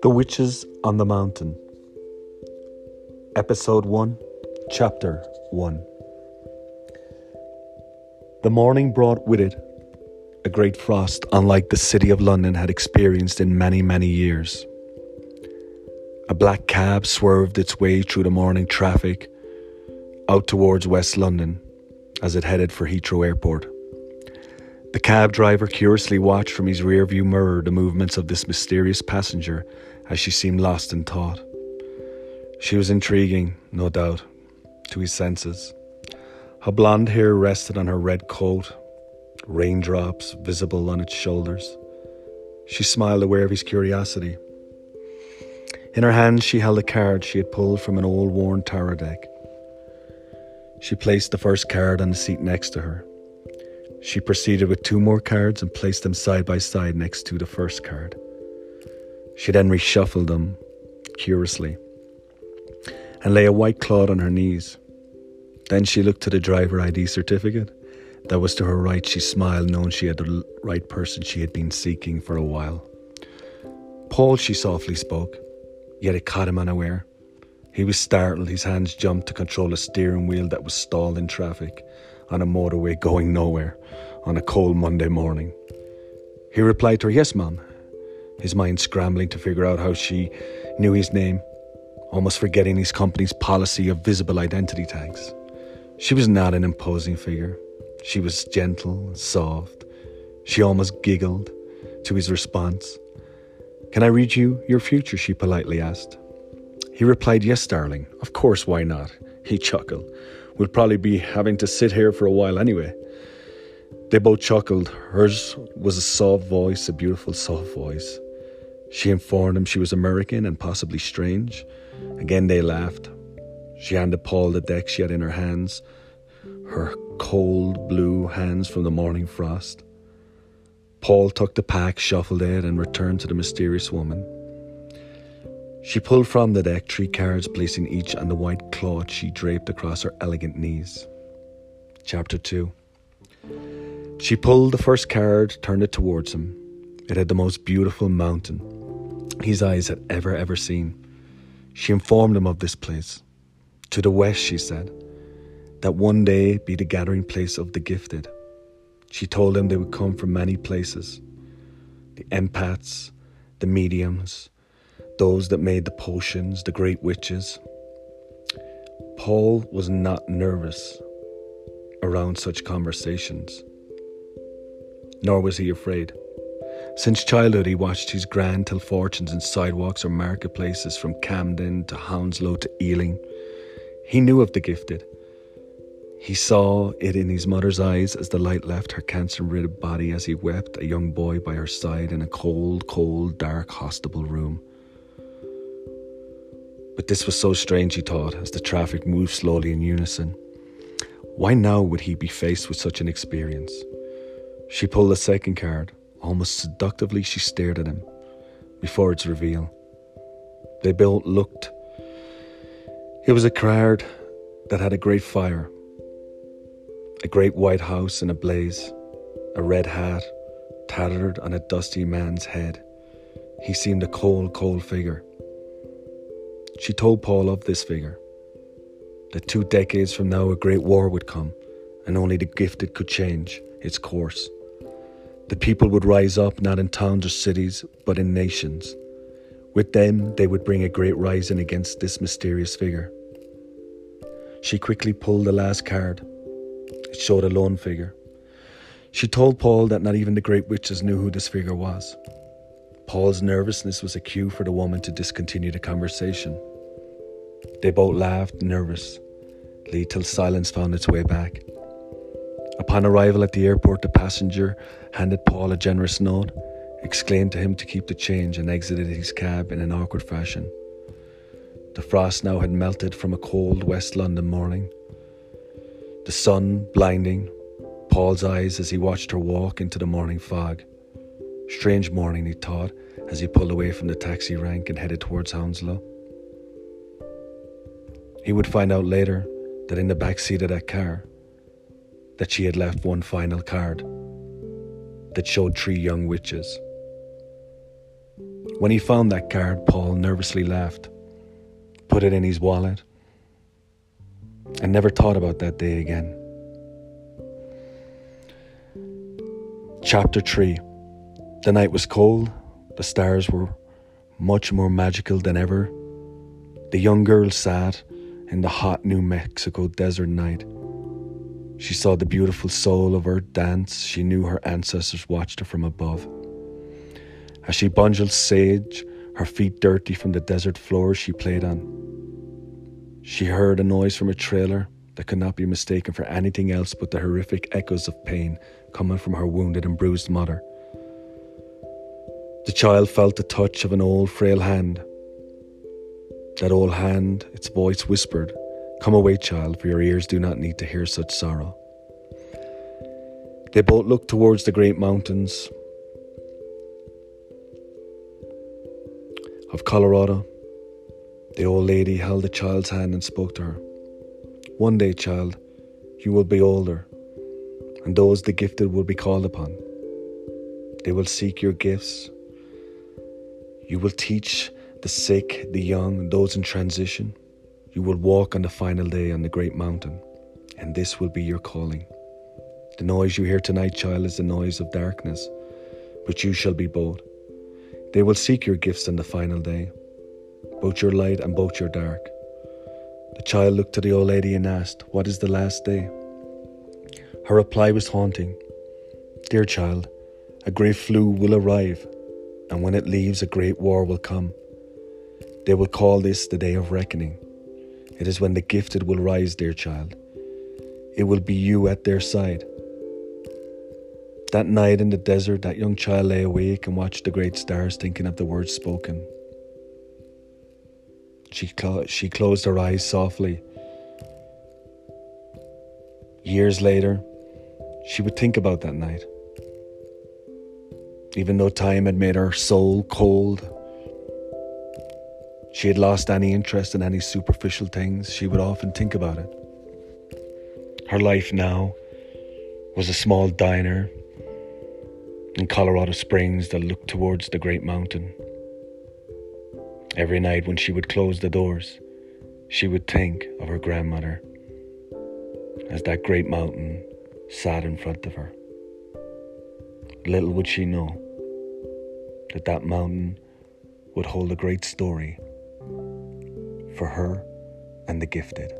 The Witches on the Mountain, Episode 1, Chapter 1. The morning brought with it a great frost, unlike the City of London had experienced in many, many years. A black cab swerved its way through the morning traffic out towards West London as it headed for Heathrow Airport. The cab driver curiously watched from his rearview mirror the movements of this mysterious passenger as she seemed lost in thought. She was intriguing, no doubt, to his senses. Her blonde hair rested on her red coat, raindrops visible on its shoulders. She smiled, aware of his curiosity. In her hand, she held a card she had pulled from an old worn tarot deck. She placed the first card on the seat next to her. She proceeded with two more cards and placed them side by side next to the first card. She then reshuffled them curiously and lay a white cloth on her knees. Then she looked to the driver ID certificate that was to her right. She smiled, knowing she had the right person she had been seeking for a while. Paul, she softly spoke, yet it caught him unaware. He was startled. His hands jumped to control a steering wheel that was stalled in traffic on a motorway going nowhere on a cold Monday morning. He replied to her, Yes, ma'am, his mind scrambling to figure out how she knew his name, almost forgetting his company's policy of visible identity tags. She was not an imposing figure. She was gentle soft. She almost giggled to his response. Can I read you your future? she politely asked. He replied, Yes, darling. Of course, why not? He chuckled. We'll probably be having to sit here for a while anyway. They both chuckled. Hers was a soft voice, a beautiful soft voice. She informed him she was American and possibly strange. Again, they laughed. She handed Paul the deck she had in her hands, her cold blue hands from the morning frost. Paul took the pack, shuffled it, and returned to the mysterious woman. She pulled from the deck three cards, placing each on the white cloth she draped across her elegant knees. Chapter 2 She pulled the first card, turned it towards him. It had the most beautiful mountain his eyes had ever, ever seen. She informed him of this place. To the west, she said, that one day be the gathering place of the gifted. She told him they would come from many places the empaths, the mediums, those that made the potions, the great witches. Paul was not nervous around such conversations, nor was he afraid. Since childhood, he watched his grand tell fortunes in sidewalks or marketplaces from Camden to Hounslow to Ealing. He knew of the gifted. He saw it in his mother's eyes as the light left her cancer ridden body as he wept, a young boy by her side in a cold, cold, dark, hospitable room. But this was so strange, he thought, as the traffic moved slowly in unison. Why now would he be faced with such an experience? She pulled a second card. Almost seductively, she stared at him before its reveal. They both looked. It was a card that had a great fire, a great white house in a blaze, a red hat tattered on a dusty man's head. He seemed a cold, cold figure. She told Paul of this figure that two decades from now a great war would come, and only the gifted could change its course. The people would rise up not in towns or cities, but in nations. With them, they would bring a great rising against this mysterious figure. She quickly pulled the last card. It showed a lone figure. She told Paul that not even the great witches knew who this figure was. Paul's nervousness was a cue for the woman to discontinue the conversation. They both laughed, nervously, till silence found its way back. Upon arrival at the airport, the passenger handed Paul a generous note, exclaimed to him to keep the change, and exited his cab in an awkward fashion. The frost now had melted from a cold West London morning. The sun blinding Paul's eyes as he watched her walk into the morning fog. Strange morning, he thought, as he pulled away from the taxi rank and headed towards Hounslow. He would find out later that in the back seat of that car, that she had left one final card that showed three young witches. When he found that card, Paul nervously laughed, put it in his wallet, and never thought about that day again. Chapter 3 The night was cold, the stars were much more magical than ever. The young girl sat in the hot New Mexico desert night. She saw the beautiful soul of Earth dance. She knew her ancestors watched her from above. As she bundled sage, her feet dirty from the desert floor she played on. She heard a noise from a trailer that could not be mistaken for anything else but the horrific echoes of pain coming from her wounded and bruised mother. The child felt the touch of an old, frail hand. That old hand, its voice whispered, Come away, child, for your ears do not need to hear such sorrow. They both looked towards the great mountains, of Colorado. The old lady held the child's hand and spoke to her. One day, child, you will be older, and those the gifted will be called upon. They will seek your gifts. You will teach the sick, the young, those in transition. You will walk on the final day on the great mountain, and this will be your calling. The noise you hear tonight, child, is the noise of darkness, but you shall be both. They will seek your gifts on the final day, both your light and both your dark. The child looked to the old lady and asked, What is the last day? Her reply was haunting. Dear child, a great flu will arrive, and when it leaves, a great war will come. They will call this the day of reckoning. It is when the gifted will rise, dear child. It will be you at their side. That night in the desert, that young child lay awake and watched the great stars, thinking of the words spoken. She, clo- she closed her eyes softly. Years later, she would think about that night. Even though time had made her soul cold, she had lost any interest in any superficial things, she would often think about it. Her life now was a small diner in Colorado Springs that looked towards the great mountain. Every night when she would close the doors, she would think of her grandmother as that great mountain sat in front of her. Little would she know that that mountain would hold a great story for her and the gifted.